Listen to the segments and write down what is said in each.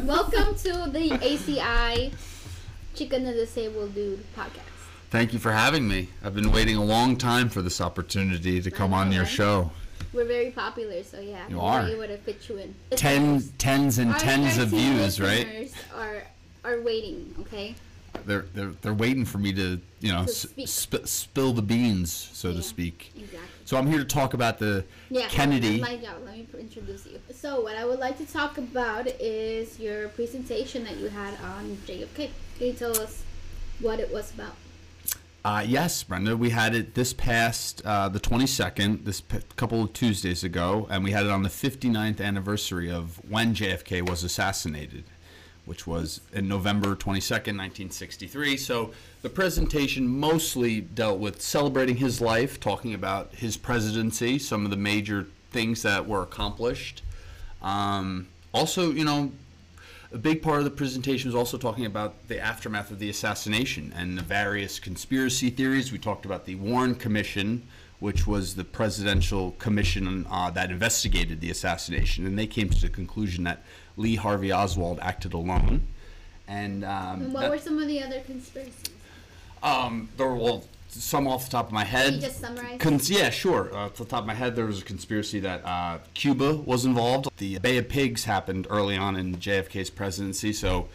Welcome to the ACI Chicken and Disabled Dude podcast. Thank you for having me. I've been waiting a long time for this opportunity to come on your show. We're very popular, so yeah, You we are. were able to fit you in. Ten, tens and Our tens of views, right? Are are waiting, okay? They're, they're they're waiting for me to you know sp- spill the beans, so Yeah. to speak. Exactly. So I'm here to talk about the Yeah, Kennedy. My job. Let me introduce you. So, what I would like to talk about is your presentation that you had on JFK. Can you tell us what it was about? Uh, yes, Brenda, we had it this past uh, the 22nd, this p- couple of Tuesdays ago, and we had it on the 59th anniversary of when JFK was assassinated, which was in November 22nd, 1963. So the presentation mostly dealt with celebrating his life, talking about his presidency, some of the major things that were accomplished. Um, also, you know, a big part of the presentation was also talking about the aftermath of the assassination and the various conspiracy theories. We talked about the Warren Commission, which was the presidential commission uh, that investigated the assassination, and they came to the conclusion that Lee Harvey Oswald acted alone. And, um, And what that- were some of the other conspiracies? Um, there were well, some off the top of my head. Can you just summarize? Cons- yeah, sure. Uh, off the top of my head, there was a conspiracy that uh, Cuba was involved. The Bay of Pigs happened early on in JFK's presidency, so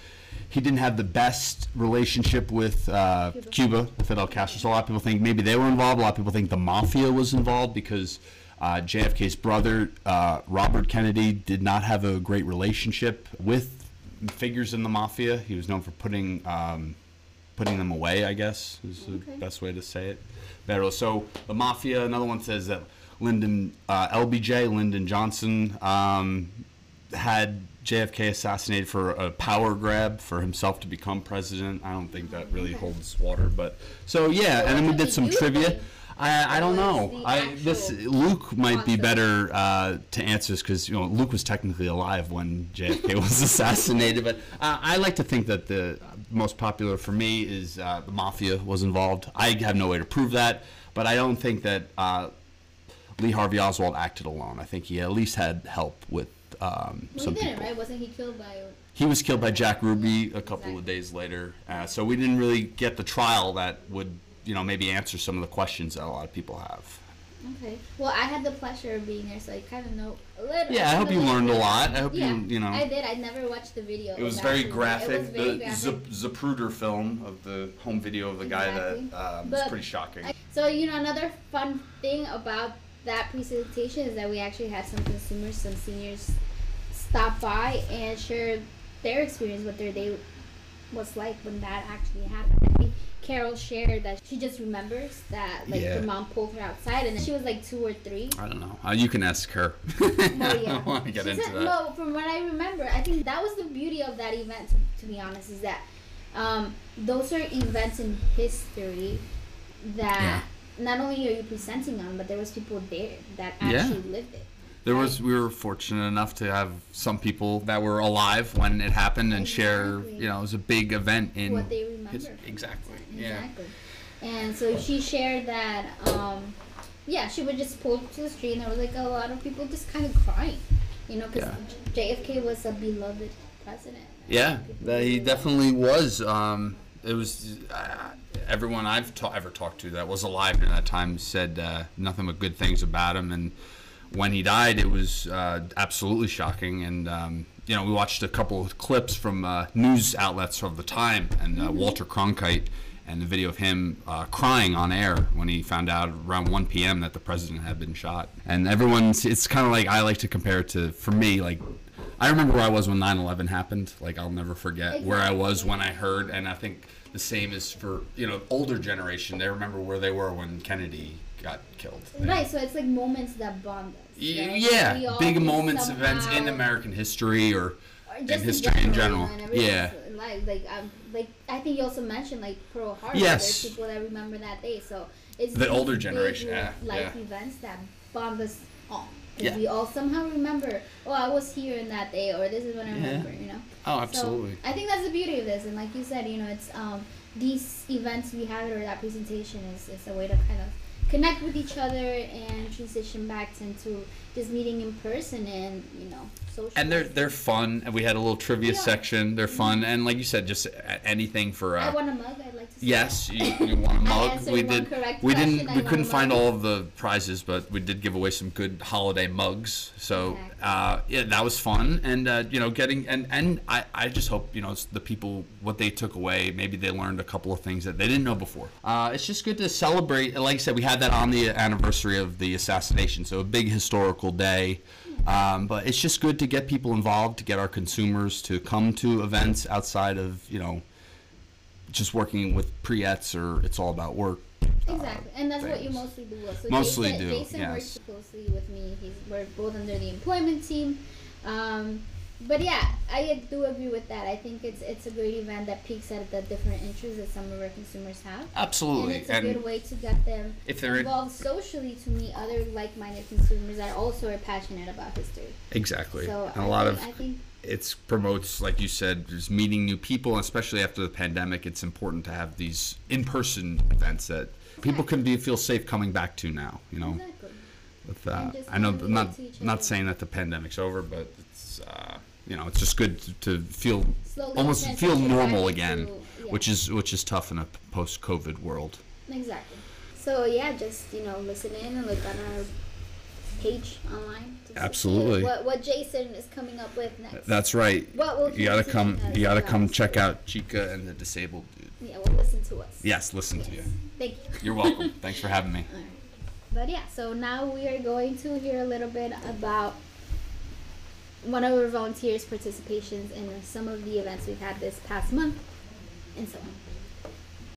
he didn't have the best relationship with uh, Cuba. Cuba, Fidel Castro. So a lot of people think maybe they were involved. A lot of people think the mafia was involved because uh, JFK's brother, uh, Robert Kennedy, did not have a great relationship with figures in the mafia. He was known for putting. Um, putting them away, I guess is the Okay. best way to say it. Better. So the mafia. Another one says that Lyndon uh, LBJ, Lyndon Johnson, um, had JFK assassinated for a power grab for himself to become president. I don't think that really holds water, but so yeah. And then we did some trivia. I, I don't know. I this Luke might be better uh, to answer this because you know Luke was technically alive when JFK was assassinated. But uh, I like to think that the most popular for me is uh, the mafia was involved. I have no way to prove that, but I don't think that uh, Lee Harvey Oswald acted alone. I think he at least had help with um, Well, some he people. right? Wasn't he killed by? He was killed by Jack Ruby a couple Exactly. of days later, uh, so we didn't really get the trial that would, you know, maybe answer some of the questions that a lot of people have. Okay. Well, I had the pleasure of being there, so I kind of know a little. Yeah, I hope you learned a lot. I hope you- yeah, you know. I did. I never watched the video. It was very graphic. It was very the graphic. Zap- Zapruder film of the home video of the guy that um, was pretty shocking. I- So you know another fun thing about that presentation is that we actually had some consumers, some seniors, stop by and share their experience, what their day was like when that actually happened. Carol shared that she just remembers that like Yeah. the mom pulled her outside and then she was like two or three. I don't know. Uh, you can ask her. Well, I don't want to get She into said- that. No, from what I remember, I think that was the beauty of that event. To, to be honest, is that um, those are events in history that not only are you presenting on, but there was people there that Yeah. actually lived it. There was. We were fortunate enough to have some people that were alive when it happened and share. You know, it was a big event in. Remember. his- exactly. Yeah. Exactly. And so she shared that, um, yeah, she would just pull to the street and there was like a lot of people just kind of crying, you know, because Yeah. JFK was a beloved president. Yeah, that he definitely was. Um, it was uh, everyone I've ta- ever talked to that was alive during that time said uh, nothing but good things about him. And when he died, it was uh, absolutely shocking. And um, you know, we watched a couple of clips from uh, news outlets of the time, and uh, Walter Cronkite. And the video of him uh, crying on air when he found out around 1 p.m. that the president had been shot. And everyone's, it's kind of like I like to compare it to, for me, like I remember where I was when 9/11 happened. Like I'll never forget where I was when I heard, and I think the same is for you know older generation. They remember where they were when Kennedy got killed. Right, so it's like moments that bond us. Right? Yeah, all big moments, events in American history, or or in history in general. everything's Yeah. Like, like, um, like I think you also mentioned like Pearl Harbor. Yes. There's people that remember that day, so it's The older generation, yeah, life yeah. events that bond us all. Yeah. We all somehow remember. Oh, I was here in that day, or this is when I Yeah. remember. You know. oh, So, absolutely. I think that's the beauty of this, and like you said, you know, it's um these events we had or that presentation is, is a way to kind of connect with each other and transition back into just meeting in person and you know social. and they're they're fun. And we had a little trivia Yeah. section. They're fun, and like you said, just anything for. I Uh, want a mug. I'd like to. yes, you, you want a mug. we did. We didn't. We couldn't find all of the prizes, but we did give away some good holiday mugs. So Exactly. uh, yeah, that was fun, and uh, you know, getting and and I, I just hope you know the people what they took away. Maybe they learned a couple of things that they didn't know before. Uh, it's just good to celebrate. Like I said, we had that on the anniversary of the assassination, so a big historical day. Um, but it's just good to get people involved, to get our consumers to come to events outside of you know just working with Priettes or it's all about work. uh, Exactly, and that's what you mostly do. So Mostly Jason, do, Jason yes. works closely with me. He's we're both under the employment team. Um, but yeah, I do agree with that. I think it's it's a great event that peaks at the different interests that some of our consumers have. Absolutely, And it's a good way to get them if they're involved socially to meet other like-minded consumers that also are passionate about history. exactly, So and I a lot think, of I think it's promotes like you said just meeting new people especially after the pandemic it's important to have these in-person events that people can be feel safe coming back to now you know exactly. with that And i know not relate to each not saying that the pandemic's over but it's uh, you know it's just good to, to feel Slowly almost feel normal again yeah. which is which is tough in a post-covid world Exactly. So yeah, just you know, listen in and look on our page online. Absolutely. What what Jason is coming up with next. that's right What will you gotta come you gotta come history? check out chica and the disabled dude Yeah, well, listen to us. yes listen to you Thank you. you're welcome thanks for having me. But yeah, so now we are going to hear a little bit about one of our volunteers' participations in some of the events we've had this past month, and so on.